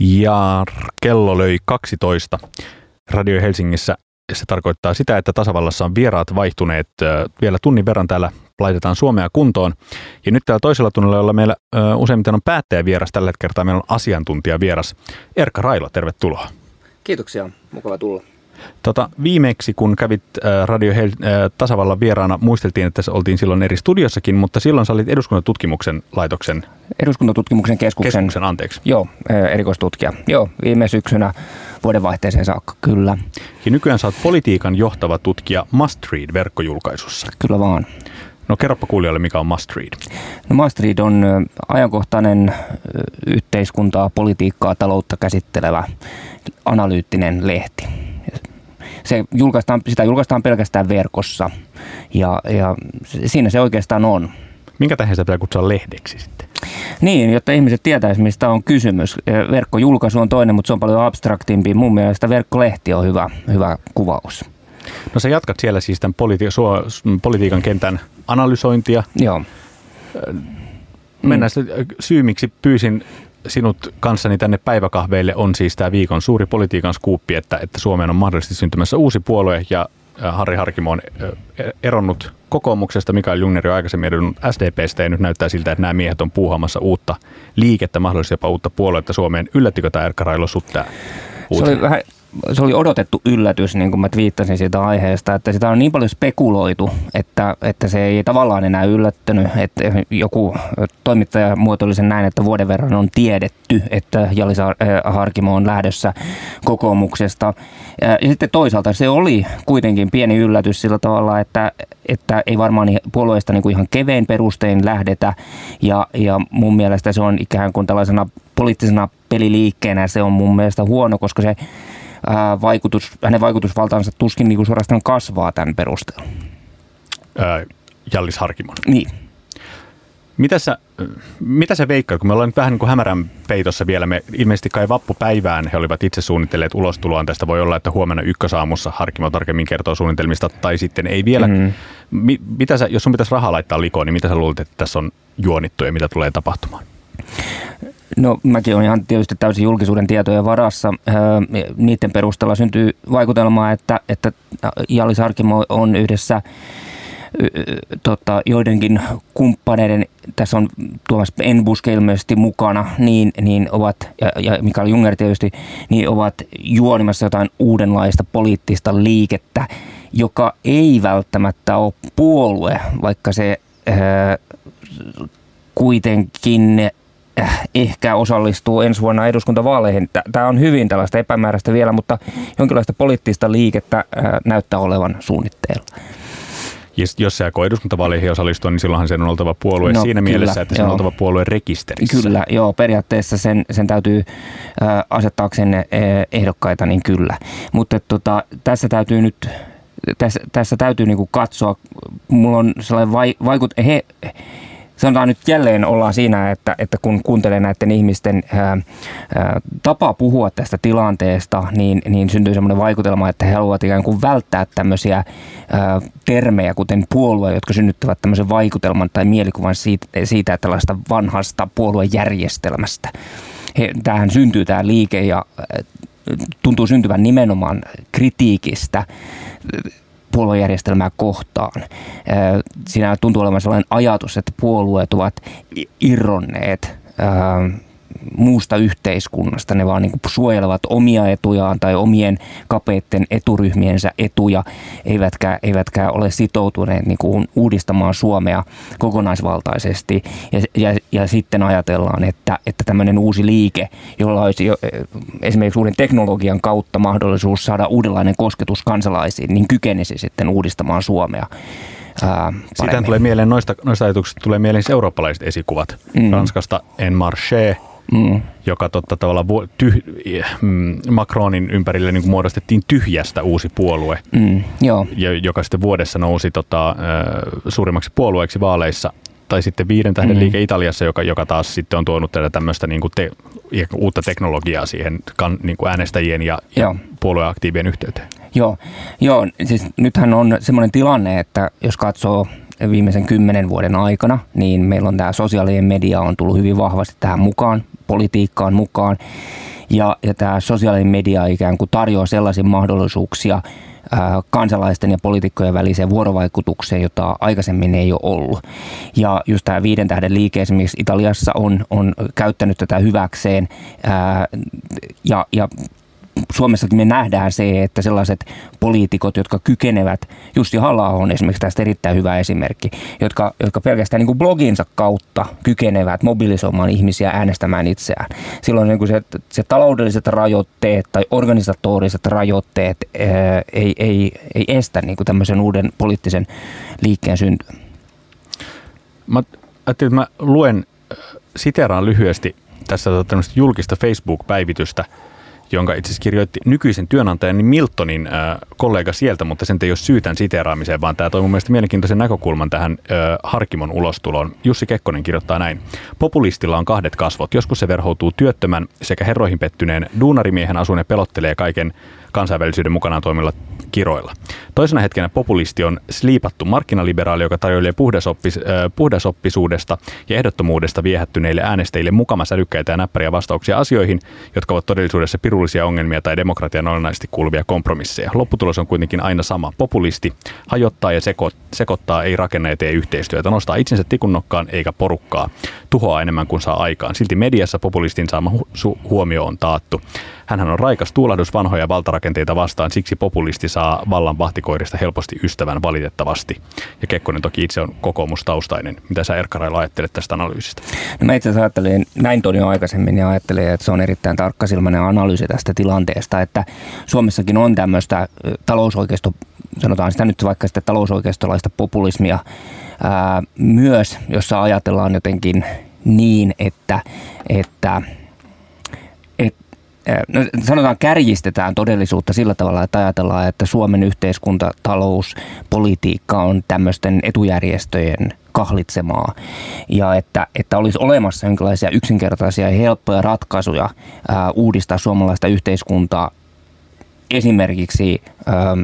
Ja kello löi 12 Radio Helsingissä. Se tarkoittaa sitä, että tasavallassa on vieraat vaihtuneet vielä tunnin verran täällä laitetaan Suomea kuntoon. Ja nyt täällä toisella tunnilla, jolla meillä useimmiten on vieras, tällä kertaa meillä on asiantuntijavieras. Erkka Railo, tervetuloa. Kiitoksia, mukava tulla. Tota, viimeksi, kun kävit äh, Radio Hel- äh, Tasavallan vieraana, muisteltiin, että oltiin silloin eri studiossakin, mutta silloin sä olit eduskuntatutkimuksen laitoksen... Eduskuntatutkimuksen keskuksen... Keskuksen, anteeksi. Joo, erikoistutkija. Joo, viime syksynä vuodenvaihteeseen saakka, kyllä. Ja nykyään sä oot politiikan johtava tutkija Must Read-verkkojulkaisussa. Kyllä vaan. No kerropa kuulijoille, mikä on Must Read. No Must Read on ajankohtainen yhteiskuntaa, politiikkaa, taloutta käsittelevä analyyttinen lehti se julkaistaan, sitä julkaistaan pelkästään verkossa ja, ja siinä se oikeastaan on. Minkä tähän sitä pitää kutsua lehdeksi sitten? Niin, jotta ihmiset tietäisivät, mistä on kysymys. Verkkojulkaisu on toinen, mutta se on paljon abstraktimpi. Mun mielestä verkkolehti on hyvä, hyvä kuvaus. No sä jatkat siellä siis tämän politi- politiikan kentän analysointia. Joo. Mennään mm. syy, miksi pyysin sinut kanssani tänne päiväkahveille on siis tämä viikon suuri politiikan skuuppi, että, että Suomeen on mahdollisesti syntymässä uusi puolue ja Harri Harkimo on eronnut kokoomuksesta, Mikael Jungner on aikaisemmin eronnut SDPstä ja nyt näyttää siltä, että nämä miehet on puuhaamassa uutta liikettä, mahdollisesti jopa uutta puoluetta Suomeen. Yllättikö tämä Erkka Railo sut tämä Se oli vähän se oli odotettu yllätys, niin kuin mä viittasin siitä aiheesta, että sitä on niin paljon spekuloitu, että, että se ei tavallaan enää yllättänyt, että joku toimittaja muotoili sen näin, että vuoden verran on tiedetty, että Jalisa Harkimo on lähdössä kokoomuksesta. Ja sitten toisaalta se oli kuitenkin pieni yllätys sillä tavalla, että, että ei varmaan puolueesta niin kuin ihan kevein perustein lähdetä, ja, ja mun mielestä se on ikään kuin tällaisena poliittisena peliliikkeenä se on mun mielestä huono, koska se ää, vaikutus, hänen vaikutusvaltaansa tuskin niin suorastaan kasvaa tämän perusteella. Ää, Jallis Harkimon. Niin. Mitä sä, mitä sä veikkaat, kun me ollaan nyt vähän niin kuin hämärän peitossa vielä, me ilmeisesti kai vappupäivään he olivat itse suunnitelleet ulostuloaan, tästä voi olla, että huomenna ykkösaamussa Harkimo tarkemmin kertoo suunnitelmista, tai sitten ei vielä. Mm. Mi, mitä sä, jos sun pitäisi rahaa laittaa likoon, niin mitä sä luulet, että tässä on juonittu ja mitä tulee tapahtumaan? No mäkin olen ihan tietysti täysin julkisuuden tietojen varassa. Niiden perusteella syntyy vaikutelma, että, että Jalli Sarkimo on yhdessä tota, joidenkin kumppaneiden, tässä on Tuomas Enbuske ilmeisesti mukana, niin, niin ovat, ja, ja Mikael Junger tietysti, niin ovat juonimassa jotain uudenlaista poliittista liikettä, joka ei välttämättä ole puolue, vaikka se ää, kuitenkin ehkä osallistuu ensi vuonna eduskuntavaaleihin. Tämä on hyvin tällaista epämääräistä vielä, mutta jonkinlaista poliittista liikettä äh, näyttää olevan suunnitteilla. Jos se aikoo eduskuntavaaleihin osallistua, niin silloinhan sen on oltava puolue no, siinä kyllä, mielessä, että sen on oltava puolue rekisterissä. Kyllä, joo, periaatteessa sen, sen täytyy äh, asettaakseen äh, ehdokkaita, niin kyllä. Mutta tota, tässä täytyy nyt tässä, tässä täytyy niinku katsoa, mulla on sellainen vai, vaikut, he, sanotaan nyt jälleen ollaan siinä, että, että kun kuuntelee näiden ihmisten ää, ää, tapa puhua tästä tilanteesta, niin, niin syntyy semmoinen vaikutelma, että he haluavat ikään kuin välttää tämmöisiä ää, termejä, kuten puolue, jotka synnyttävät tämmöisen vaikutelman tai mielikuvan siitä, siitä tällaista vanhasta puoluejärjestelmästä. He, tämähän syntyy tämä liike ja tuntuu syntyvän nimenomaan kritiikistä puoluejärjestelmää kohtaan. Siinä tuntuu olevan sellainen ajatus, että puolueet ovat irronneet muusta yhteiskunnasta. Ne vaan niin kuin suojelevat omia etujaan tai omien kapeitten eturyhmiensä etuja, eivätkä, eivätkä ole sitoutuneet niin kuin uudistamaan Suomea kokonaisvaltaisesti. Ja, ja, ja sitten ajatellaan, että, että tämmöinen uusi liike, jolla olisi jo, esimerkiksi uuden teknologian kautta mahdollisuus saada uudenlainen kosketus kansalaisiin, niin kykenisi sitten uudistamaan Suomea. Siitä tulee mieleen, noista, noista ajatuksista tulee mieleen siis eurooppalaiset esikuvat. Mm. Ranskasta En Marché, mm. joka totta tavalla tyh, mm, Macronin ympärille niin muodostettiin tyhjästä uusi puolue, mm, joo. joka sitten vuodessa nousi tota, suurimmaksi puolueeksi vaaleissa tai sitten viiden tähden mm. liike Italiassa, joka, joka taas sitten on tuonut tätä tämmöistä niin kuin te, uutta teknologiaa siihen kan, niin kuin äänestäjien ja, ja puolueaktiivien yhteyteen. Joo, joo, siis nythän on semmoinen tilanne, että jos katsoo viimeisen kymmenen vuoden aikana, niin meillä on tämä sosiaalinen media on tullut hyvin vahvasti tähän mukaan, politiikkaan mukaan. Ja, ja tämä sosiaalinen media ikään kuin tarjoaa sellaisia mahdollisuuksia kansalaisten ja poliitikkojen väliseen vuorovaikutukseen, jota aikaisemmin ei ole ollut. Ja just tämä viiden tähden liike esimerkiksi Italiassa on, on käyttänyt tätä hyväkseen ja, ja Suomessakin me nähdään se, että sellaiset poliitikot, jotka kykenevät, Jussi halla on esimerkiksi tästä erittäin hyvä esimerkki, jotka, jotka pelkästään niin kuin bloginsa kautta kykenevät mobilisoimaan ihmisiä äänestämään itseään. Silloin niin kuin se, se taloudelliset rajoitteet tai organisatoriset rajoitteet ää, ei, ei, ei estä niin kuin tämmöisen uuden poliittisen liikkeen syntyä. Mä ajattelin, että mä luen, siteraan lyhyesti tässä tämmöistä julkista Facebook-päivitystä – jonka itse asiassa kirjoitti nykyisen työnantajan niin Miltonin äh, kollega sieltä, mutta sen ei ole syytän siteeraamiseen, vaan tämä toi mun mielestä mielenkiintoisen näkökulman tähän äh, Harkimon ulostuloon. Jussi Kekkonen kirjoittaa näin. Populistilla on kahdet kasvot. Joskus se verhoutuu työttömän sekä herroihin pettyneen duunarimiehen asuun ja pelottelee kaiken kansainvälisyyden mukanaan toimilla kiroilla. Toisena hetkenä populisti on sliipattu markkinaliberaali, joka tarjoilee puhdasoppis, äh, puhdasoppisuudesta ja ehdottomuudesta viehättyneille äänestäjille mukama sälykkäitä ja näppäriä vastauksia asioihin, jotka ovat todellisuudessa pirullisia ongelmia tai demokratian olennaisesti kuuluvia kompromisseja. Lopputulos on kuitenkin aina sama. Populisti hajottaa ja seko, sekoittaa, ei rakenna ja tee yhteistyötä, nostaa itsensä tikunnokkaan eikä porukkaa, tuhoaa enemmän kuin saa aikaan. Silti mediassa populistin saama hu- huomio on taattu. Hänhän on raikas tuulahdus vanhoja valtarakenteita vastaan, siksi populisti saa vallan vahtikoirista helposti ystävän valitettavasti. Ja Kekkonen toki itse on kokoomustaustainen. Mitä sä Erkka Raila ajattelet tästä analyysistä? No mä itse asiassa ajattelin, näin toin jo aikaisemmin ja ajattelin, että se on erittäin tarkkasilmainen analyysi tästä tilanteesta, että Suomessakin on tämmöistä talousoikeisto, sanotaan sitä nyt vaikka sitä talousoikeistolaista populismia ää, myös, jossa ajatellaan jotenkin niin, että, että no sanotaan kärjistetään todellisuutta sillä tavalla, että ajatellaan, että Suomen yhteiskunta, talous, politiikka on tämmöisten etujärjestöjen kahlitsemaa ja että, että olisi olemassa jonkinlaisia yksinkertaisia ja helppoja ratkaisuja ää, uudistaa suomalaista yhteiskuntaa esimerkiksi ää,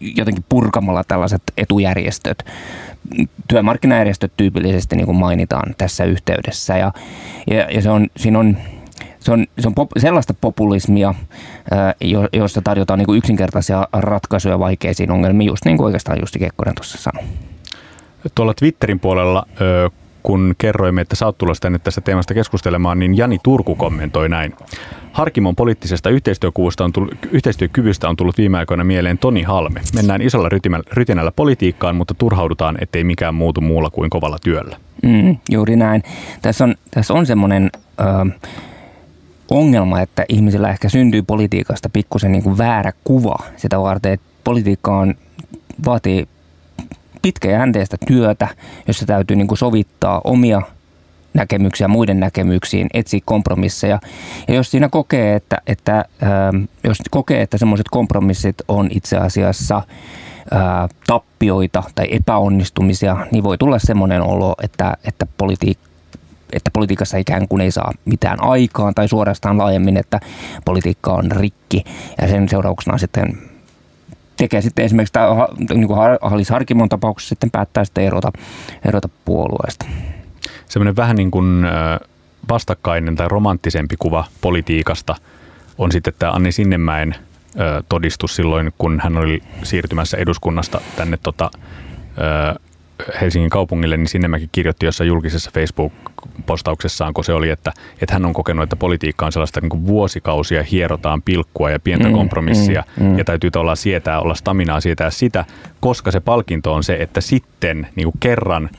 jotenkin purkamalla tällaiset etujärjestöt. Työmarkkinajärjestöt tyypillisesti niin kuin mainitaan tässä yhteydessä ja, ja, ja se on, siinä on se on, se on pop, sellaista populismia, jo, jossa tarjotaan niin kuin yksinkertaisia ratkaisuja vaikeisiin ongelmiin, just niin kuin oikeastaan Justi Kekkonen tuossa sanoi. Tuolla Twitterin puolella, kun kerroimme, että sä oot tulossa tänne tästä teemasta keskustelemaan, niin Jani Turku kommentoi näin. Harkimon poliittisesta yhteistyökyvystä on tullut, yhteistyökyvystä on tullut viime aikoina mieleen Toni Halme. Mennään isolla rytinällä politiikkaan, mutta turhaudutaan, ettei mikään muutu muulla kuin kovalla työllä. Mm, juuri näin. Tässä on, tässä on semmoinen... Äh, ongelma, että ihmisillä ehkä syntyy politiikasta pikkusen niin kuin väärä kuva sitä varten, että politiikka on, vaatii pitkäjänteistä työtä, jossa täytyy niin kuin sovittaa omia näkemyksiä muiden näkemyksiin, etsiä kompromisseja. Ja jos siinä kokee, että, että, ähm, jos kokee, että semmoiset kompromissit on itse asiassa äh, tappioita tai epäonnistumisia, niin voi tulla semmoinen olo, että, että politiikka että politiikassa ikään kuin ei saa mitään aikaan tai suorastaan laajemmin, että politiikka on rikki ja sen seurauksena sitten tekee sitten esimerkiksi tämä, niin kuin Halis Harkimon tapauksessa sitten päättää sitten erota, erota puolueesta. Semmoinen vähän niin kuin vastakkainen tai romanttisempi kuva politiikasta on sitten tämä Anni Sinnemäen todistus silloin, kun hän oli siirtymässä eduskunnasta tänne tota, Helsingin kaupungille, niin Sinnemäki kirjoitti jossain julkisessa Facebook-postauksessaan, kun se oli, että, että hän on kokenut, että politiikka on sellaista niin kuin vuosikausia hierotaan pilkkua ja pientä mm, kompromissia mm, mm. ja täytyy olla sietää, olla staminaa sietää sitä, koska se palkinto on se, että sitten niin kuin kerran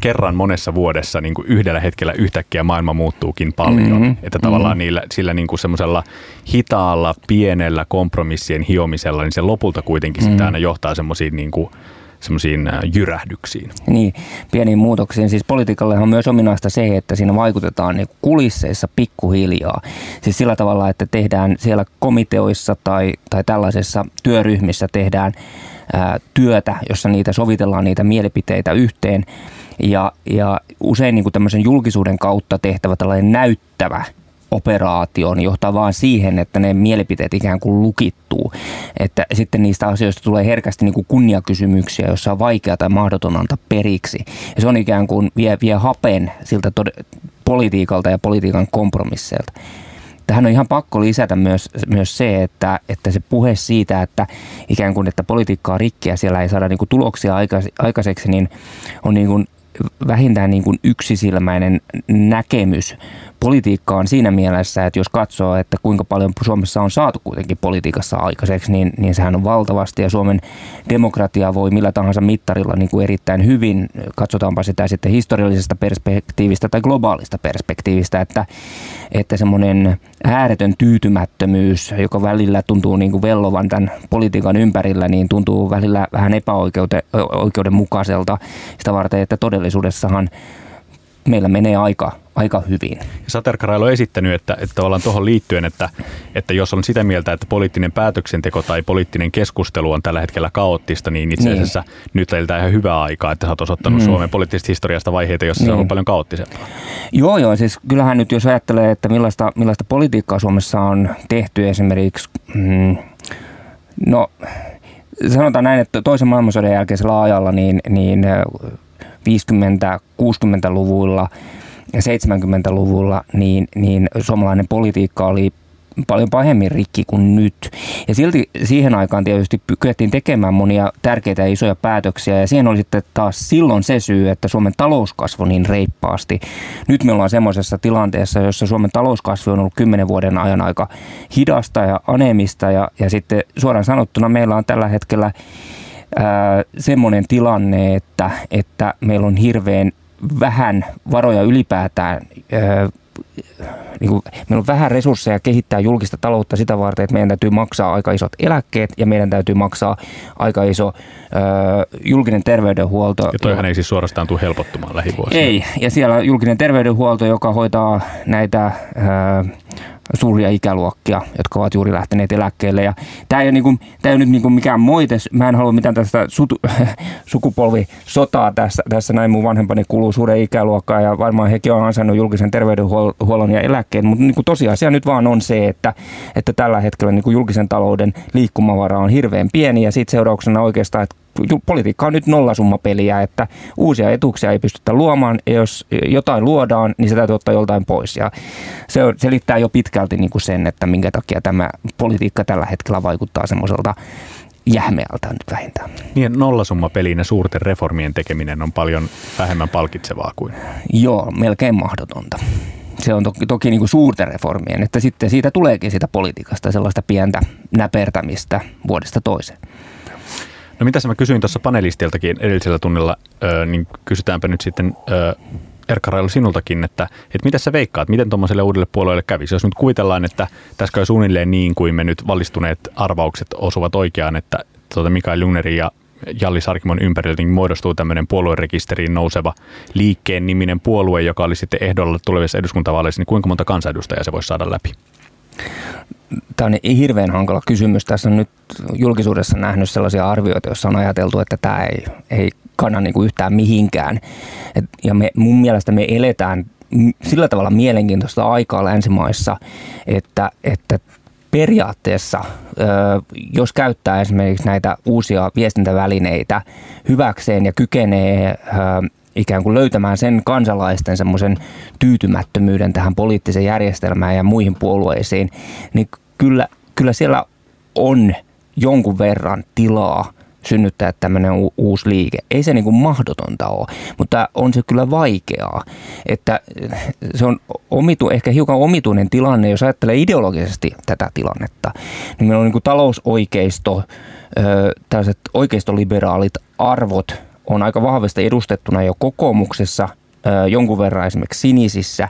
kerran monessa vuodessa niin kuin yhdellä hetkellä yhtäkkiä maailma muuttuukin paljon. Mm-hmm. Että tavallaan mm-hmm. niillä, sillä niin kuin semmoisella hitaalla, pienellä kompromissien hiomisella, niin se lopulta kuitenkin mm-hmm. sitä aina johtaa semmoisiin niin kuin semmoisiin äh, jyrähdyksiin. Niin, pieniin muutoksiin. Siis politiikalle on myös ominaista se, että siinä vaikutetaan niin kulisseissa pikkuhiljaa. Siis sillä tavalla, että tehdään siellä komiteoissa tai, tai tällaisessa työryhmissä tehdään ää, työtä, jossa niitä sovitellaan niitä mielipiteitä yhteen. Ja, ja usein niin kuin tämmöisen julkisuuden kautta tehtävä tällainen näyttävä operaatioon johtaa vaan siihen, että ne mielipiteet ikään kuin lukittuu. Että sitten niistä asioista tulee herkästi niin kuin kunniakysymyksiä, joissa on vaikea tai mahdoton antaa periksi. Ja se on ikään kuin vie, vie hapen siltä tod- politiikalta ja politiikan kompromisseilta. Tähän on ihan pakko lisätä myös, myös se, että, että se puhe siitä, että ikään kuin että politiikka on rikki ja siellä ei saada niin kuin tuloksia aikaiseksi, niin on niin kuin vähintään niin kuin yksisilmäinen näkemys. Politiikkaan siinä mielessä, että jos katsoo, että kuinka paljon Suomessa on saatu kuitenkin politiikassa aikaiseksi, niin, niin sehän on valtavasti. Ja Suomen demokratia voi millä tahansa mittarilla niin kuin erittäin hyvin, katsotaanpa sitä sitten historiallisesta perspektiivistä tai globaalista perspektiivistä, että, että semmoinen ääretön tyytymättömyys, joka välillä tuntuu niin kuin vellovan tämän politiikan ympärillä, niin tuntuu välillä vähän epäoikeudenmukaiselta sitä varten, että todellisuudessahan meillä menee aika, aika hyvin. Saterkarailo on esittänyt, että, että tavallaan tuohon liittyen, että, että jos on sitä mieltä, että poliittinen päätöksenteko tai poliittinen keskustelu on tällä hetkellä kaoottista, niin itse niin. asiassa niin. nyt teiltä ihan hyvää aikaa, että sä oot osoittanut mm. Suomen poliittisesta historiasta vaiheita, joissa niin. se on ollut niin. paljon kaoottisempaa. Joo, joo. Siis kyllähän nyt jos ajattelee, että millaista, millaista politiikkaa Suomessa on tehty esimerkiksi, mm, no sanotaan näin, että toisen maailmansodan jälkeisellä ajalla niin, niin 50-60-luvuilla ja 70-luvulla, niin, niin suomalainen politiikka oli paljon pahemmin rikki kuin nyt. Ja silti siihen aikaan tietysti kyettiin tekemään monia tärkeitä ja isoja päätöksiä ja siihen oli sitten taas silloin se syy, että Suomen talous kasvoi niin reippaasti. Nyt me ollaan semmoisessa tilanteessa, jossa Suomen talouskasvu on ollut kymmenen vuoden ajan aika hidasta ja anemista ja, ja sitten suoraan sanottuna meillä on tällä hetkellä semmoinen tilanne, että, että meillä on hirveän vähän varoja ylipäätään niin kuin, meillä on vähän resursseja kehittää julkista taloutta sitä varten, että meidän täytyy maksaa aika isot eläkkeet ja meidän täytyy maksaa aika iso ö, julkinen terveydenhuolto. Ja toihan ei siis suorastaan tule helpottumaan lähivuosina. Ei, ja siellä julkinen terveydenhuolto, joka hoitaa näitä ö, suuria ikäluokkia, jotka ovat juuri lähteneet eläkkeelle. Ja tämä ei ole, niinku, tämä ei ole nyt niinku mikään moite. Mä en halua mitään tästä sutu, sukupolvisotaa tässä, tässä näin. Mun vanhempani kuuluu suuren ikäluokkaan ja varmaan hekin on ansainnut julkisen terveydenhuollon ja eläkkeen. Mutta niinku tosiasia nyt vaan on se, että, että tällä hetkellä niinku julkisen talouden liikkumavara on hirveän pieni ja siitä seurauksena oikeastaan, että politiikka on nyt nollasummapeliä, että uusia etuuksia ei pystytä luomaan, ja jos jotain luodaan, niin se täytyy ottaa joltain pois. Ja se selittää jo pitkälti niin kuin sen, että minkä takia tämä politiikka tällä hetkellä vaikuttaa semmoiselta jähmeältä nyt vähintään. Niin, nollasummapeliin ja suurten reformien tekeminen on paljon vähemmän palkitsevaa kuin... Joo, melkein mahdotonta se on toki, toki niin kuin suurten reformien, että sitten siitä tuleekin sitä politiikasta sellaista pientä näpertämistä vuodesta toiseen. No mitä mä kysyin tuossa panelistiltakin edellisellä tunnilla, niin kysytäänpä nyt sitten Erkka Railu sinultakin, että, että mitä sä veikkaat, miten tuommoiselle uudelle puolueelle kävisi? Jos nyt kuvitellaan, että tässä käy suunnilleen niin kuin me nyt valistuneet arvaukset osuvat oikeaan, että tuota Mikael Jungnerin ja Jalli Sarkimon ympäriltä niin muodostuu tämmöinen puoluerekisteriin nouseva liikkeen niminen puolue, joka oli sitten ehdolla tulevissa eduskuntavaaleissa, niin kuinka monta kansanedustajaa se voisi saada läpi? Tämä on hirveän hankala kysymys. Tässä on nyt julkisuudessa nähnyt sellaisia arvioita, joissa on ajateltu, että tämä ei, ei kanna niin kuin yhtään mihinkään. Et, ja me, mun mielestä me eletään sillä tavalla mielenkiintoista aikaa länsimaissa, että, että periaatteessa, jos käyttää esimerkiksi näitä uusia viestintävälineitä hyväkseen ja kykenee ikään kuin löytämään sen kansalaisten semmoisen tyytymättömyyden tähän poliittiseen järjestelmään ja muihin puolueisiin, niin kyllä, kyllä siellä on jonkun verran tilaa synnyttää tämmöinen u- uusi liike. Ei se niin kuin mahdotonta ole, mutta on se kyllä vaikeaa. Että se on omitu, ehkä hiukan omituinen tilanne, jos ajattelee ideologisesti tätä tilannetta. Niin meillä on niin kuin talousoikeisto, tällaiset oikeistoliberaalit arvot on aika vahvasti edustettuna jo kokoomuksessa, jonkun verran esimerkiksi sinisissä,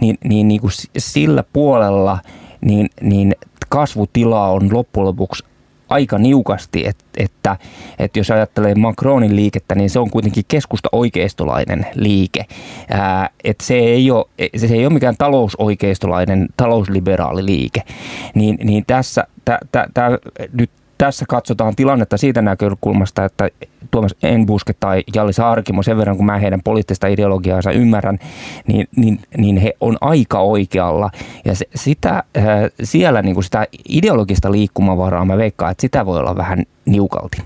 niin, niin, niin kuin sillä puolella niin, niin kasvutila on loppujen lopuksi aika niukasti, että, että, että jos ajattelee Macronin liikettä, niin se on kuitenkin keskusta oikeistolainen liike. Ää, että se, ei ole, se ei ole mikään talousoikeistolainen, talousliberaali liike. Niin, niin tässä tä, tä, tä, nyt tässä katsotaan tilannetta siitä näkökulmasta, että Tuomas Enbuske tai Jallis Arkimo, sen verran kun mä heidän poliittista ideologiaansa ymmärrän, niin, niin, niin he on aika oikealla. Ja se, sitä, äh, siellä niin kuin sitä ideologista liikkumavaraa mä veikkaan, että sitä voi olla vähän niukalti.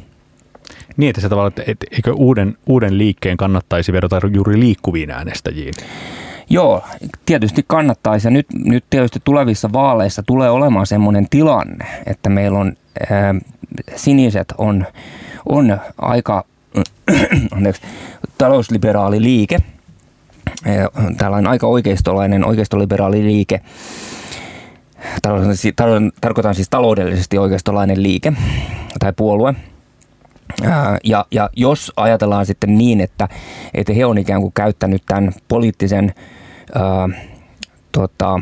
Niin, että se tavalla, että eikö uuden, uuden liikkeen kannattaisi vedota juuri liikkuviin äänestäjiin? Joo, tietysti kannattaisi. Ja nyt, nyt tietysti tulevissa vaaleissa tulee olemaan semmoinen tilanne, että meillä on ää, siniset on, on aika anteeksi, talousliberaali liike, tällainen aika oikeistolainen oikeistoliberaali liike, tarkoitan siis taloudellisesti oikeistolainen liike tai puolue. Ja, ja jos ajatellaan sitten niin, että, että he on ikään kuin käyttänyt tämän poliittisen ää, tota,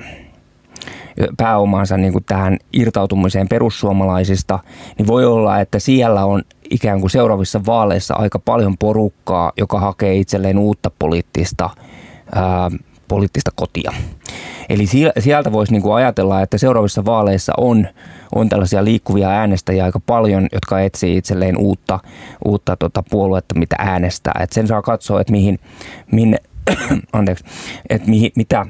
pääomansa niin kuin tähän irtautumiseen perussuomalaisista, niin voi olla, että siellä on ikään kuin seuraavissa vaaleissa aika paljon porukkaa, joka hakee itselleen uutta poliittista, ää, poliittista kotia. Eli sieltä voisi niin kuin ajatella, että seuraavissa vaaleissa on, on tällaisia liikkuvia äänestäjiä aika paljon, jotka etsii itselleen uutta, uutta tota puoluetta, mitä äänestää. Et sen saa katsoa, että mihin, minne, anteeksi, että mihin, mitä,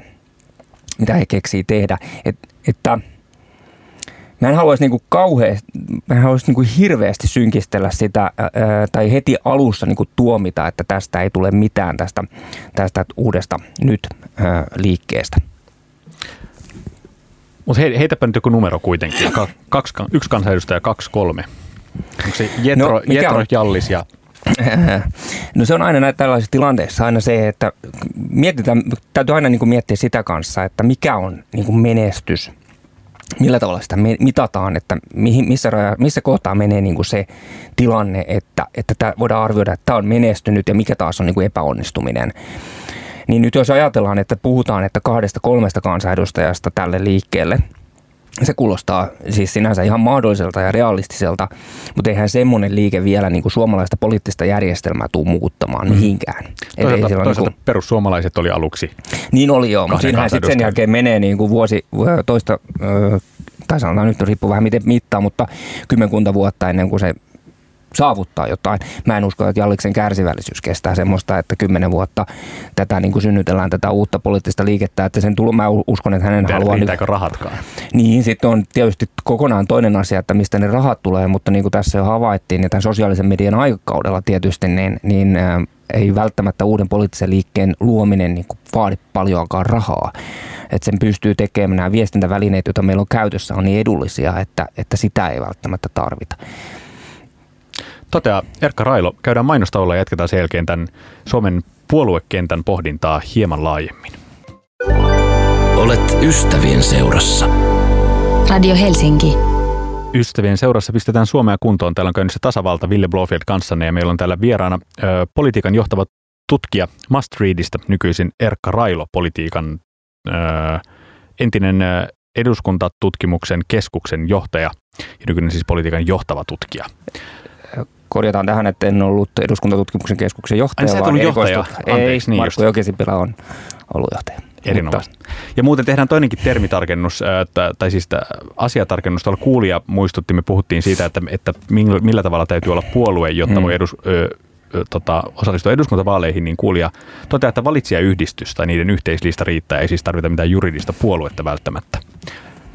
mitä he keksii tehdä. Et, että Mä en haluaisi niinku kauheasti, mä en haluaisi niinku hirveästi synkistellä sitä ää, tai heti alussa niinku tuomita, että tästä ei tule mitään tästä, tästä uudesta nyt ää, liikkeestä. Mutta he, heitäpä nyt joku numero kuitenkin. Kaksi, yksi kansanedustaja, kaksi, kolme. Onko se Jetro, no, Jetro Jallis ja No se on aina näitä tällaisissa tilanteissa aina se, että mietitään, täytyy aina niin kuin miettiä sitä kanssa, että mikä on niin kuin menestys. Millä tavalla sitä mitataan, että mihin, missä, raja, missä kohtaa menee niin kuin se tilanne, että, että tämä voidaan arvioida, että tämä on menestynyt ja mikä taas on niin kuin epäonnistuminen. Niin nyt jos ajatellaan, että puhutaan, että kahdesta kolmesta kansanedustajasta tälle liikkeelle – se kuulostaa siis sinänsä ihan mahdolliselta ja realistiselta, mutta eihän semmoinen liike vielä niin kuin suomalaista poliittista järjestelmää tuu muuttamaan mm. mihinkään. Toisaalta, toisaalta niin kuin, perussuomalaiset oli aluksi. Niin oli joo, mutta siinähän sitten sen jälkeen menee niin kuin vuosi toista, tai sanotaan nyt riippuu vähän miten mittaa, mutta kymmenkunta vuotta ennen kuin se saavuttaa jotain. Mä en usko, että Jalliksen kärsivällisyys kestää semmoista, että kymmenen vuotta tätä niin kuin synnytellään tätä uutta poliittista liikettä, että sen tullut, mä uskon, että hänen haluaa... Riittääkö niin, rahatkaan? Niin, sitten on tietysti kokonaan toinen asia, että mistä ne rahat tulee, mutta niin kuin tässä jo havaittiin, niin tämän sosiaalisen median aikakaudella tietysti, niin, niin ei välttämättä uuden poliittisen liikkeen luominen niin kuin vaadi paljoakaan rahaa. Että sen pystyy tekemään nämä viestintävälineet, joita meillä on käytössä, on niin edullisia, että, että sitä ei välttämättä tarvita. Toteaa Erkka Railo. Käydään mainostaulla ja jatketaan sen jälkeen tämän Suomen puoluekentän pohdintaa hieman laajemmin. Olet ystävien seurassa. Radio Helsinki. Ystävien seurassa pistetään Suomea kuntoon. Täällä on käynnissä tasavalta Ville Blofield kanssanne ja meillä on täällä vieraana ö, politiikan johtava tutkija Must Readista, nykyisin Erkka Railo, politiikan ö, entinen ö, eduskuntatutkimuksen keskuksen johtaja ja nykyinen siis politiikan johtava tutkija korjataan tähän, että en ollut eduskuntatutkimuksen keskuksen johtaja, Ai, vaan johtaja. Anteeksi, Ei, niin Markku Jokisipilä on ollut johtaja. Erinomaista. Ja muuten tehdään toinenkin termitarkennus, tai siis asiatarkennus. Tuolla kuulija muistutti, me puhuttiin siitä, että, että millä tavalla täytyy olla puolue, jotta hmm. voi edus, ö, tota, osallistua eduskuntavaaleihin, niin kuulija toteaa, että valitsijayhdistys tai niiden yhteislista riittää, ei siis tarvita mitään juridista puoluetta välttämättä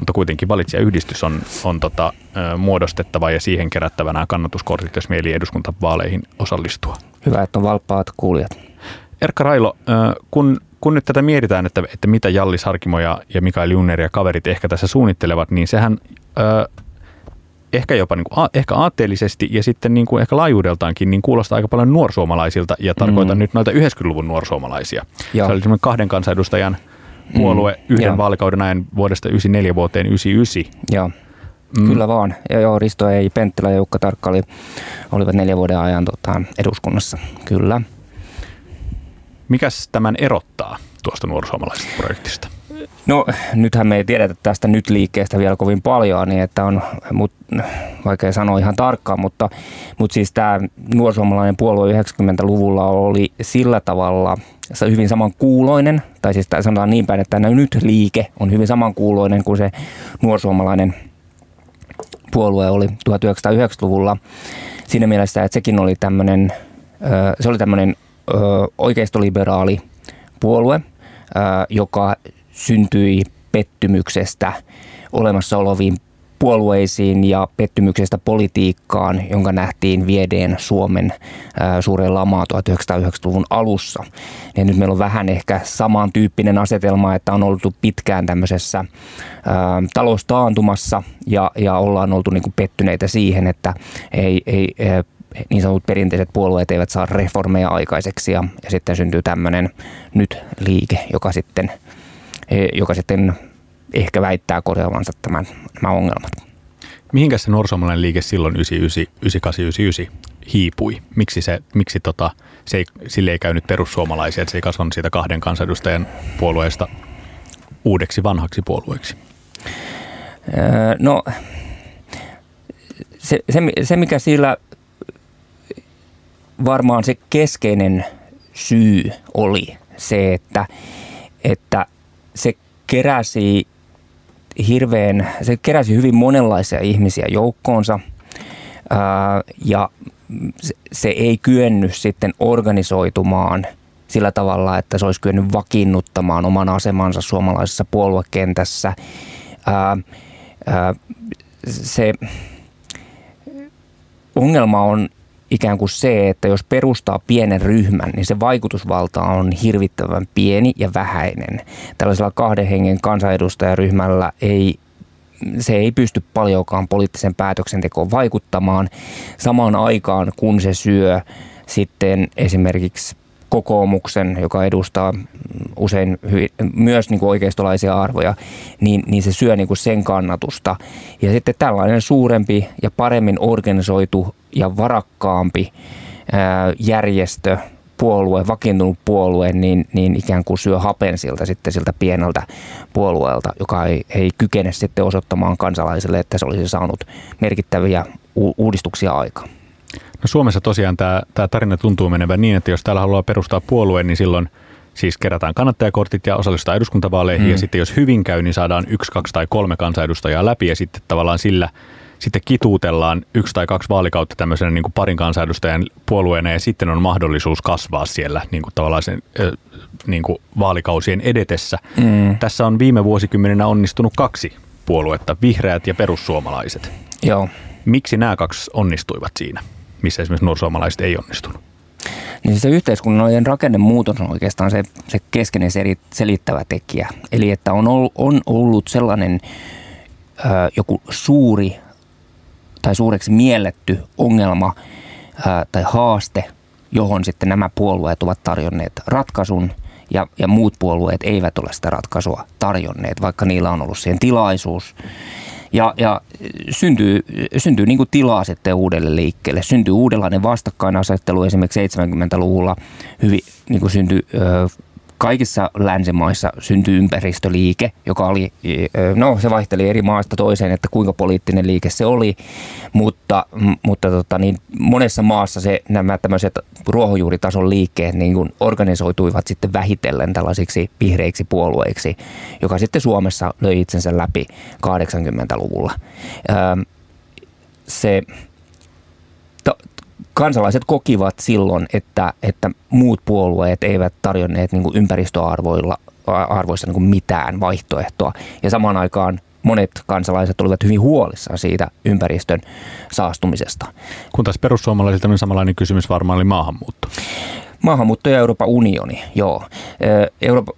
mutta kuitenkin valitsijayhdistys on, on tota, muodostettava ja siihen kerättävä nämä kannatuskortit, jos mieli eduskuntavaaleihin osallistua. Hyvä, että on valppaat kuulijat. Erkka Railo, kun, kun nyt tätä mietitään, että, että mitä Jallis Harkimo ja, ja Mikael Junner ja kaverit ehkä tässä suunnittelevat, niin sehän ö, ehkä jopa niin kuin, ehkä aatteellisesti ja sitten niin kuin ehkä laajuudeltaankin niin kuulostaa aika paljon nuorsuomalaisilta ja tarkoitan mm. nyt noita 90-luvun nuorsuomalaisia. Joo. Se oli semmoinen kahden kansanedustajan – puolue mm, yhden joo. vaalikauden ajan vuodesta 94 vuoteen 99. Joo. Mm. Kyllä vaan. Ja joo, Risto ei Penttilä ja Jukka Tarkka oli, olivat neljän vuoden ajan tota, eduskunnassa. Kyllä. Mikäs tämän erottaa tuosta nuorisoomalaisesta projektista? No nythän me ei tiedetä tästä nyt liikkeestä vielä kovin paljon, niin että on mut, vaikea sanoa ihan tarkkaan, mutta, mutta siis tämä nuorisoomalainen puolue 90-luvulla oli sillä tavalla hyvin samankuuloinen, tai siis sanotaan niin päin, että nyt liike on hyvin samankuuloinen kuin se nuorisoomalainen puolue oli 1990-luvulla siinä mielessä, että sekin oli tämmöinen, se oli tämmöinen oikeistoliberaali puolue, joka syntyi pettymyksestä olemassa oleviin puolueisiin ja pettymyksestä politiikkaan, jonka nähtiin viedeen Suomen suureen lamaa 1990-luvun alussa. Ja nyt meillä on vähän ehkä samantyyppinen asetelma, että on oltu pitkään tämmöisessä taloustaantumassa ja, ja ollaan oltu niin kuin pettyneitä siihen, että ei, ei niin sanotut perinteiset puolueet eivät saa reformeja aikaiseksi ja, ja sitten syntyy tämmöinen nyt liike, joka sitten, joka sitten ehkä väittää korjaavansa tämän, nämä ongelmat. Mihinkä se nuorisomalainen liike silloin 98, 99 hiipui? Miksi, se, miksi tota, se ei, sille ei käynyt perussuomalaisia, että se ei kasvanut siitä kahden kansanedustajan puolueesta uudeksi vanhaksi puolueeksi? Öö, no se, se, se, mikä sillä varmaan se keskeinen syy oli se, että, että se keräsi hirveän, se keräsi hyvin monenlaisia ihmisiä joukkoonsa ja se, ei kyennyt sitten organisoitumaan sillä tavalla, että se olisi kyennyt vakiinnuttamaan oman asemansa suomalaisessa puoluekentässä. Se ongelma on ikään kuin se, että jos perustaa pienen ryhmän, niin se vaikutusvalta on hirvittävän pieni ja vähäinen. Tällaisella kahden hengen kansanedustajaryhmällä ei se ei pysty paljonkaan poliittisen päätöksentekoon vaikuttamaan samaan aikaan, kun se syö sitten esimerkiksi kokoomuksen, joka edustaa usein hyvin, myös niin kuin oikeistolaisia arvoja, niin, niin se syö niin kuin sen kannatusta. Ja sitten tällainen suurempi ja paremmin organisoitu ja varakkaampi ää, järjestö, puolue, vakiintunut puolue, niin, niin ikään kuin syö hapen siltä sitten siltä pieneltä puolueelta, joka ei, ei kykene sitten osoittamaan kansalaisille, että se olisi saanut merkittäviä u- uudistuksia aikaan. No Suomessa tosiaan tämä, tämä tarina tuntuu menevän niin, että jos täällä haluaa perustaa puolueen, niin silloin siis kerätään kannattajakortit ja osallistutaan eduskuntavaaleihin. Mm. Ja sitten jos hyvin käy, niin saadaan yksi, kaksi tai kolme kansanedustajaa läpi ja sitten tavallaan sillä sitten kituutellaan yksi tai kaksi vaalikautta tämmöisenä niin kuin parin kansanedustajan puolueena ja sitten on mahdollisuus kasvaa siellä niin kuin tavallaan sen, niin kuin vaalikausien edetessä. Mm. Tässä on viime vuosikymmeninä onnistunut kaksi puoluetta, vihreät ja perussuomalaiset. Joo. Miksi nämä kaksi onnistuivat siinä? Missä esimerkiksi nuorisomalaiset ei onnistunut? Niin se yhteiskunnallinen rakennemuutos on oikeastaan se, se keskeinen selittävä tekijä. Eli että on ollut, on ollut sellainen ö, joku suuri tai suureksi mielletty ongelma ö, tai haaste, johon sitten nämä puolueet ovat tarjonneet ratkaisun ja, ja muut puolueet eivät ole sitä ratkaisua tarjonneet, vaikka niillä on ollut siihen tilaisuus. Ja, ja syntyy, syntyy niin tilaa sitten uudelle liikkeelle. Syntyy uudenlainen vastakkainasettelu esimerkiksi 70-luvulla. Hyvin niin syntyi kaikissa länsimaissa syntyi ympäristöliike, joka oli, no se vaihteli eri maasta toiseen, että kuinka poliittinen liike se oli, mutta, mutta tota, niin monessa maassa se, nämä tämmöiset ruohonjuuritason liikkeet niin kuin organisoituivat sitten vähitellen tällaisiksi vihreiksi puolueiksi, joka sitten Suomessa löi itsensä läpi 80-luvulla. Se kansalaiset kokivat silloin, että, että muut puolueet eivät tarjonneet niin kuin ympäristöarvoilla arvoissa niin kuin mitään vaihtoehtoa. Ja samaan aikaan monet kansalaiset olivat hyvin huolissaan siitä ympäristön saastumisesta. Kun taas perussuomalaisilta niin samanlainen kysymys varmaan oli maahanmuutto. Maahanmuutto ja Euroopan unioni, joo. Eurooppa,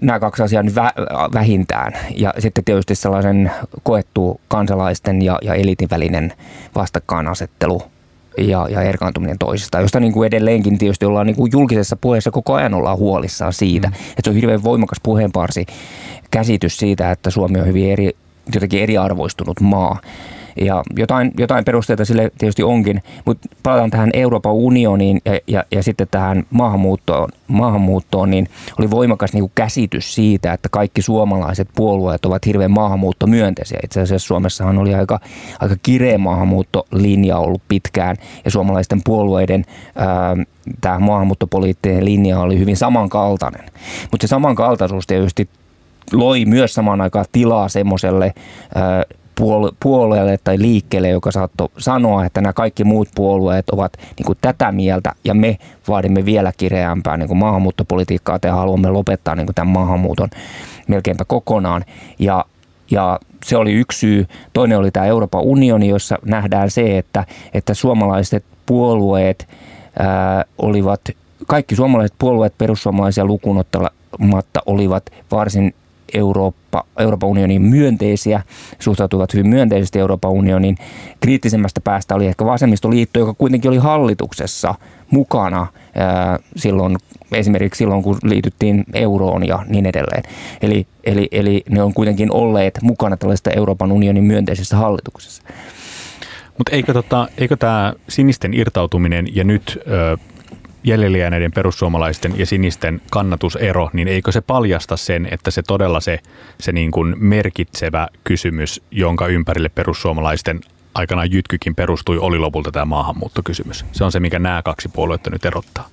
nämä kaksi asiaa nyt vähintään. Ja sitten tietysti sellaisen koettu kansalaisten ja, ja elitin välinen vastakkainasettelu ja, ja erkaantuminen toisista, josta niin kuin edelleenkin tietysti ollaan niin kuin julkisessa puheessa koko ajan ollaan huolissaan siitä. Mm. Että se on hirveän voimakas puheenparsi käsitys siitä, että Suomi on hyvin eri, jotenkin eriarvoistunut maa. Ja jotain, jotain perusteita sille tietysti onkin, mutta palataan tähän Euroopan unioniin ja, ja, ja sitten tähän maahanmuuttoon, maahanmuuttoon, niin oli voimakas niin kuin käsitys siitä, että kaikki suomalaiset puolueet ovat hirveän maahanmuuttomyönteisiä. Itse asiassa Suomessahan oli aika, aika kireä maahanmuuttolinja ollut pitkään ja suomalaisten puolueiden ää, tämä maahanmuuttopoliittinen linja oli hyvin samankaltainen. Mutta se samankaltaisuus tietysti loi myös samaan aikaan tilaa semmoiselle puolueelle tai liikkeelle, joka saattoi sanoa, että nämä kaikki muut puolueet ovat niin kuin tätä mieltä ja me vaadimme vielä kireämpää niin kuin maahanmuuttopolitiikkaa ja haluamme lopettaa niin kuin tämän maahanmuuton melkeinpä kokonaan. Ja, ja se oli yksi syy. Toinen oli tämä Euroopan unioni, jossa nähdään se, että, että suomalaiset puolueet ää, olivat, kaikki suomalaiset puolueet perussuomalaisia lukunottamatta olivat varsin Eurooppa, Euroopan unionin myönteisiä, suhtautuivat hyvin myönteisesti Euroopan unionin. Kriittisemmästä päästä oli ehkä vasemmistoliitto, joka kuitenkin oli hallituksessa mukana ää, silloin, esimerkiksi silloin, kun liityttiin euroon ja niin edelleen. Eli, eli, eli ne on kuitenkin olleet mukana tällaisessa Euroopan unionin myönteisessä hallituksessa. Mutta eikö, tota, eikö tämä sinisten irtautuminen ja nyt ö, jäljellä jääneiden perussuomalaisten ja sinisten kannatusero, niin eikö se paljasta sen, että se todella se, se niin kuin merkitsevä kysymys, jonka ympärille perussuomalaisten aikanaan jytkykin perustui, oli lopulta tämä maahanmuuttokysymys. Se on se, mikä nämä kaksi puoluetta nyt erottaa.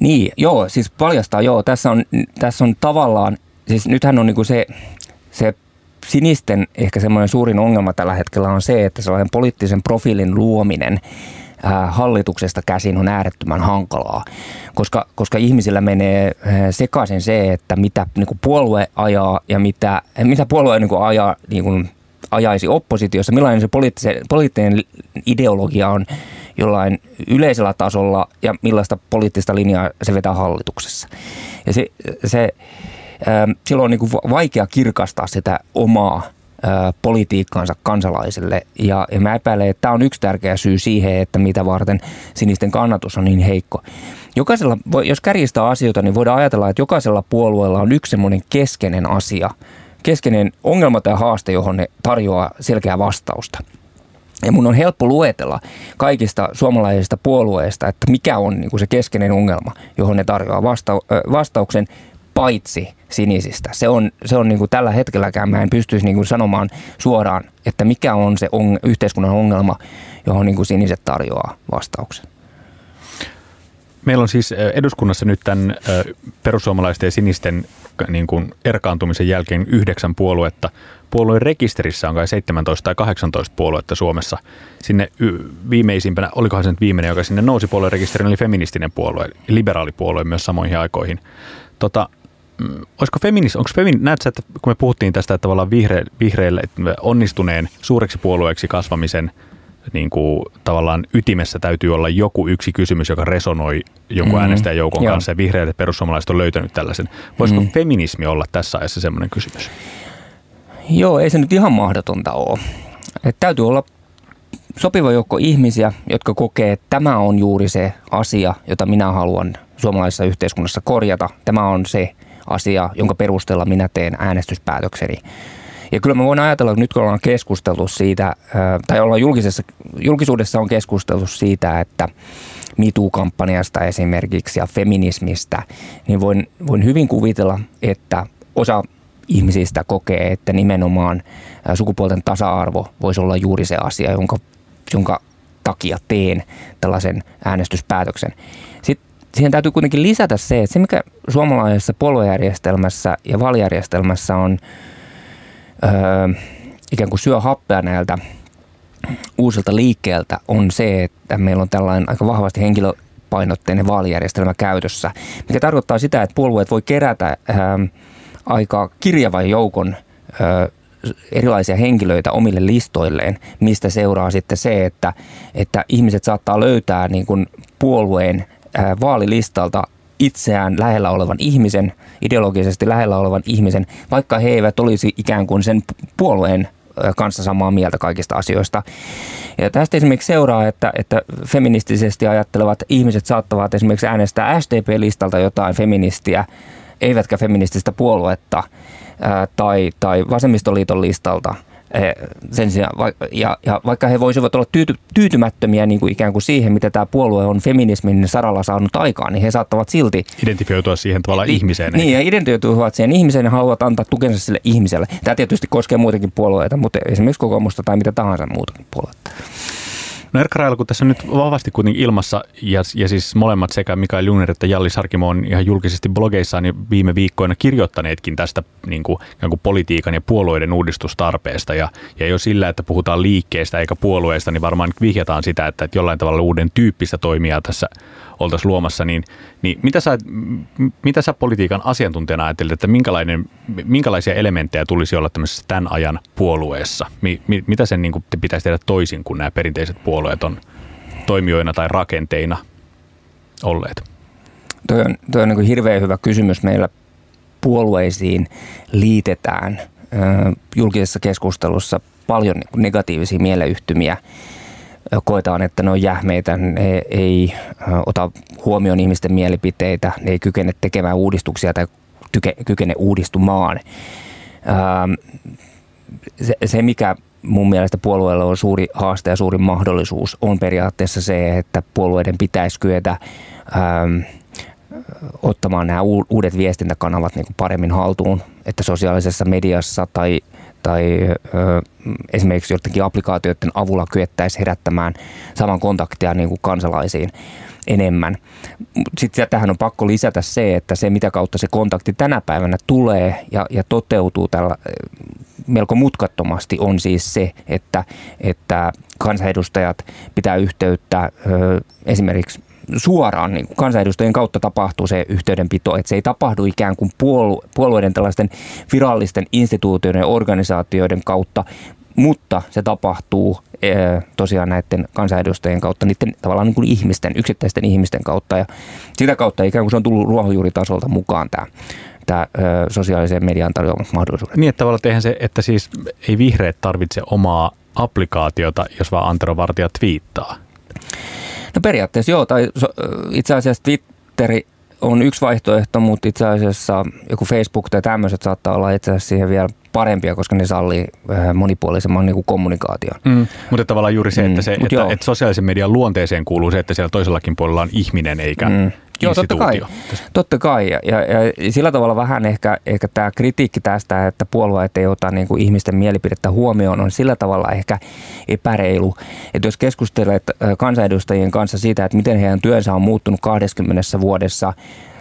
Niin, joo, siis paljastaa, joo. Tässä on, tässä on tavallaan, siis nythän on niinku se, se sinisten ehkä semmoinen suurin ongelma tällä hetkellä on se, että sellainen poliittisen profiilin luominen – hallituksesta käsin on äärettömän hankalaa, koska, koska ihmisillä menee sekaisin se, että mitä niin kuin puolue ajaa ja mitä, mitä puolue niin kuin ajaa niin kuin ajaisi oppositiossa, millainen se poliittinen, ideologia on jollain yleisellä tasolla ja millaista poliittista linjaa se vetää hallituksessa. Ja se, se, silloin on niin kuin vaikea kirkastaa sitä omaa politiikkaansa kansalaisille. Ja, ja mä epäilen, että tämä on yksi tärkeä syy siihen, että mitä varten sinisten kannatus on niin heikko. Jokaisella, jos kärjistää asioita, niin voidaan ajatella, että jokaisella puolueella on yksi semmoinen keskeinen asia, keskeinen ongelma tai haaste, johon ne tarjoaa selkeää vastausta. Ja mun on helppo luetella kaikista suomalaisista puolueista, että mikä on niin kuin se keskeinen ongelma, johon ne tarjoaa vasta- vastauksen paitsi sinisistä. Se on, se on niin kuin tällä hetkelläkään mä en pystyisi niin kuin sanomaan suoraan, että mikä on se on, yhteiskunnan ongelma, johon niin kuin siniset tarjoaa vastauksen. Meillä on siis eduskunnassa nyt tämän perussuomalaisten ja sinisten niin kuin erkaantumisen jälkeen yhdeksän puoluetta. Puolueen rekisterissä on kai 17 tai 18 puoluetta Suomessa. Sinne viimeisimpänä, olikohan se nyt viimeinen, joka sinne nousi puolueen rekisteriin, oli feministinen puolue, liberaalipuolue myös samoihin aikoihin. Tota, olisiko feminis, onko femin, näetkö, että kun me puhuttiin tästä, että tavallaan vihre, vihreille onnistuneen suureksi puolueeksi kasvamisen niin kuin, tavallaan ytimessä täytyy olla joku yksi kysymys, joka resonoi jonkun mm-hmm. äänestäjäjoukon Joo. kanssa ja vihreät ja perussuomalaiset on löytänyt tällaisen. Voisiko mm-hmm. feminismi olla tässä ajassa semmoinen kysymys? Joo, ei se nyt ihan mahdotonta ole. Et täytyy olla sopiva joukko ihmisiä, jotka kokee, että tämä on juuri se asia, jota minä haluan suomalaisessa yhteiskunnassa korjata. Tämä on se asia, jonka perusteella minä teen äänestyspäätökseni. Ja kyllä mä voin ajatella, että nyt kun ollaan keskusteltu siitä, tai ollaan julkisessa, julkisuudessa on keskusteltu siitä, että MeToo-kampanjasta esimerkiksi ja feminismistä, niin voin, voin hyvin kuvitella, että osa ihmisistä kokee, että nimenomaan sukupuolten tasa-arvo voisi olla juuri se asia, jonka, jonka takia teen tällaisen äänestyspäätöksen. Siihen täytyy kuitenkin lisätä se, että se mikä suomalaisessa puoluejärjestelmässä ja valijärjestelmässä on öö, ikään kuin syö happea näiltä uusilta liikkeeltä on se, että meillä on tällainen aika vahvasti henkilöpainotteinen vaalijärjestelmä käytössä, mikä tarkoittaa sitä, että puolueet voi kerätä öö, aika kirjavan joukon öö, erilaisia henkilöitä omille listoilleen, mistä seuraa sitten se, että, että ihmiset saattaa löytää niin kuin puolueen vaalilistalta itseään lähellä olevan ihmisen, ideologisesti lähellä olevan ihmisen, vaikka he eivät olisi ikään kuin sen puolueen kanssa samaa mieltä kaikista asioista. Ja tästä esimerkiksi seuraa, että, että feministisesti ajattelevat ihmiset saattavat esimerkiksi äänestää SDP-listalta jotain feministiä, eivätkä feminististä puoluetta, tai, tai vasemmistoliiton listalta – sen sijaan, ja, ja vaikka he voisivat olla tyyty, tyytymättömiä niin kuin ikään kuin siihen, mitä tämä puolue on feminismin saralla saanut aikaan, niin he saattavat silti... Identifioitua siihen tavallaan niin, ihmiseen. Niin, ja identifioituvat siihen ihmiseen ja haluavat antaa tukensa sille ihmiselle. Tämä tietysti koskee muitakin puolueita, mutta esimerkiksi kokoomusta tai mitä tahansa muutakin puoluetta. No Erkka Raila, kun tässä on nyt vahvasti kuitenkin ilmassa, ja, ja siis molemmat sekä Mikael Jungner että Jalli Sarkimo on ihan julkisesti blogeissaan niin viime viikkoina kirjoittaneetkin tästä niin kuin, kuin politiikan ja puolueiden uudistustarpeesta. Ja, ja jo sillä, että puhutaan liikkeestä eikä puolueesta, niin varmaan vihjataan sitä, että, että jollain tavalla uuden tyyppistä toimijaa tässä oltaisiin luomassa, niin, niin mitä, sä, mitä sä politiikan asiantuntijana ajattelet, että minkälainen, minkälaisia elementtejä tulisi olla tämmöisessä tämän ajan puolueessa? Mi, mi, mitä sen niin kuin, te pitäisi tehdä toisin kuin nämä perinteiset puolueet on toimijoina tai rakenteina olleet? Toi on, toi on niin hirveän hyvä kysymys. Meillä puolueisiin liitetään ö, julkisessa keskustelussa paljon niin negatiivisia mieleyhtymiä koetaan, että ne on jähmeitä, ne ei ota huomioon ihmisten mielipiteitä, ne ei kykene tekemään uudistuksia tai tyke, kykene uudistumaan. Se, se, mikä mun mielestä puolueella on suuri haaste ja suuri mahdollisuus, on periaatteessa se, että puolueiden pitäisi kyetä ähm, ottamaan nämä uudet viestintäkanavat niin kuin paremmin haltuun, että sosiaalisessa mediassa tai tai ö, esimerkiksi joidenkin applikaatioiden avulla kyettäisiin herättämään saman kontaktia niin kuin kansalaisiin enemmän. Sitten tähän on pakko lisätä se, että se mitä kautta se kontakti tänä päivänä tulee ja, ja toteutuu tällä melko mutkattomasti on siis se, että, että kansanedustajat pitää yhteyttä ö, esimerkiksi suoraan niin kuin kansanedustajien kautta tapahtuu se yhteydenpito, että se ei tapahdu ikään kuin puolu- puolueiden tällaisten virallisten instituutioiden ja organisaatioiden kautta, mutta se tapahtuu e, tosiaan näiden kansanedustajien kautta, niiden tavallaan niin kuin ihmisten, yksittäisten ihmisten kautta ja sitä kautta ikään kuin se on tullut ruohonjuuritasolta mukaan tämä tämä sosiaalisen median tarjoamat mahdollisuudet. Niin, että tavallaan se, että siis ei vihreät tarvitse omaa applikaatiota, jos vaan Antero Vartija twiittaa. No periaatteessa joo, tai itse asiassa Twitteri on yksi vaihtoehto, mutta itse asiassa joku Facebook tai tämmöiset saattaa olla itse asiassa siihen vielä parempia, koska ne sallii monipuolisemman niin kuin kommunikaation. Mm, mutta tavallaan juuri se, että, mm, se, että, että sosiaalisen median luonteeseen kuuluu se, että siellä toisellakin puolella on ihminen eikä mm. Joo, totta kai. Totta kai. Ja, ja, ja sillä tavalla vähän ehkä, ehkä tämä kritiikki tästä, että puolueet ei ota niin kuin ihmisten mielipidettä huomioon, on sillä tavalla ehkä epäreilu. Että jos keskustelet kansanedustajien kanssa siitä, että miten heidän työnsä on muuttunut 20 vuodessa,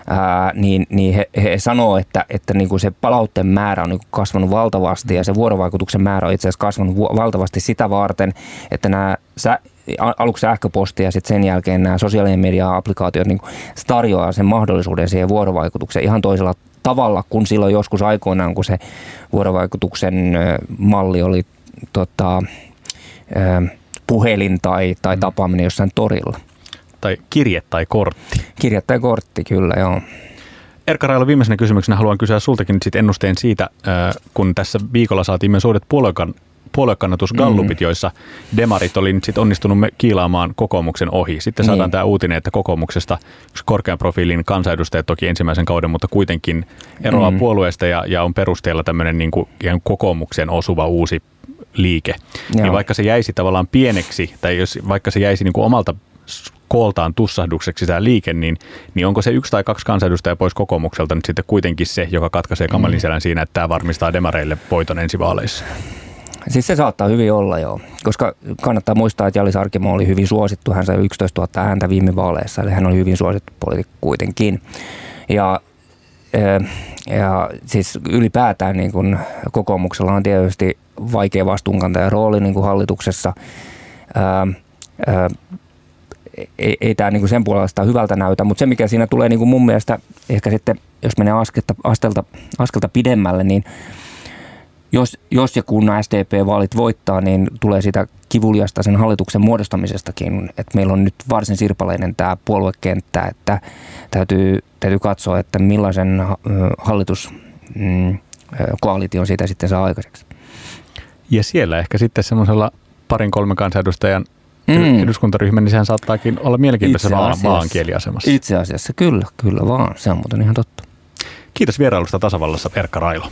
ää, niin, niin he, he sanoo, että, että niin kuin se palautteen määrä on niin kuin kasvanut valtavasti ja se vuorovaikutuksen määrä on itse asiassa kasvanut valtavasti sitä varten, että nämä sä, aluksi sähköposti ja sitten sen jälkeen nämä sosiaalinen media-applikaatiot niin tarjoaa sen mahdollisuuden siihen vuorovaikutukseen ihan toisella tavalla kuin silloin joskus aikoinaan, kun se vuorovaikutuksen malli oli tota, puhelin tai, tai mm. tapaaminen jossain torilla tai kirje tai kortti? Kirje tai kortti, kyllä joo. Erkka Railo, viimeisenä kysymyksenä haluan kysyä sultakin sit ennusteen siitä, kun tässä viikolla saatiin myös uudet puoluekan, puoluekannatuskallupit, mm. joissa demarit oli nyt sit onnistunut kiilaamaan kokoomuksen ohi. Sitten saadaan niin. tämä uutinen, että kokoomuksesta korkean profiilin kansanedustaja toki ensimmäisen kauden, mutta kuitenkin eroaa mm. puolueesta ja, ja on perusteella tämmöinen niin kuin kokoomuksen osuva uusi liike. Niin Joo. Niin vaikka se jäisi tavallaan pieneksi, tai jos, vaikka se jäisi niin kuin omalta kooltaan tussahdukseksi tämä liike, niin, niin onko se yksi tai kaksi kansanedustajaa pois kokoomukselta nyt sitten kuitenkin se, joka katkaisee kamalin mm. selän siinä, että tämä varmistaa demareille voiton ensi vaaleissa? Siis se saattaa hyvin olla joo, koska kannattaa muistaa, että Jallis Arkimo oli hyvin suosittu. Hän sai 11 000 ääntä viime vaaleissa, eli hän oli hyvin suosittu poliitikko kuitenkin. Ja, eh, ja siis ylipäätään niin kun kokoomuksella on tietysti vaikea vastuunkantajan rooli niin kuin hallituksessa. Ää, ää, ei, ei tämä niinku sen puolesta hyvältä näytä, mutta se mikä siinä tulee niinku mun mielestä ehkä sitten, jos menee askelta, askelta, askelta pidemmälle, niin jos, jos ja kun SDP-vaalit voittaa, niin tulee sitä kivuliasta sen hallituksen muodostamisestakin, että meillä on nyt varsin sirpaleinen tämä puoluekenttä, että täytyy, täytyy katsoa, että millaisen hallitus mm, koalition siitä sitten saa aikaiseksi. Ja siellä ehkä sitten semmoisella parin kolmen kansanedustajan mm. eduskuntaryhmä, niin sehän saattaakin olla mielenkiintoisessa maankieliasemassa. Itse asiassa kyllä, kyllä vaan. Se on muuten ihan totta. Kiitos vierailusta tasavallassa Erkka Railo.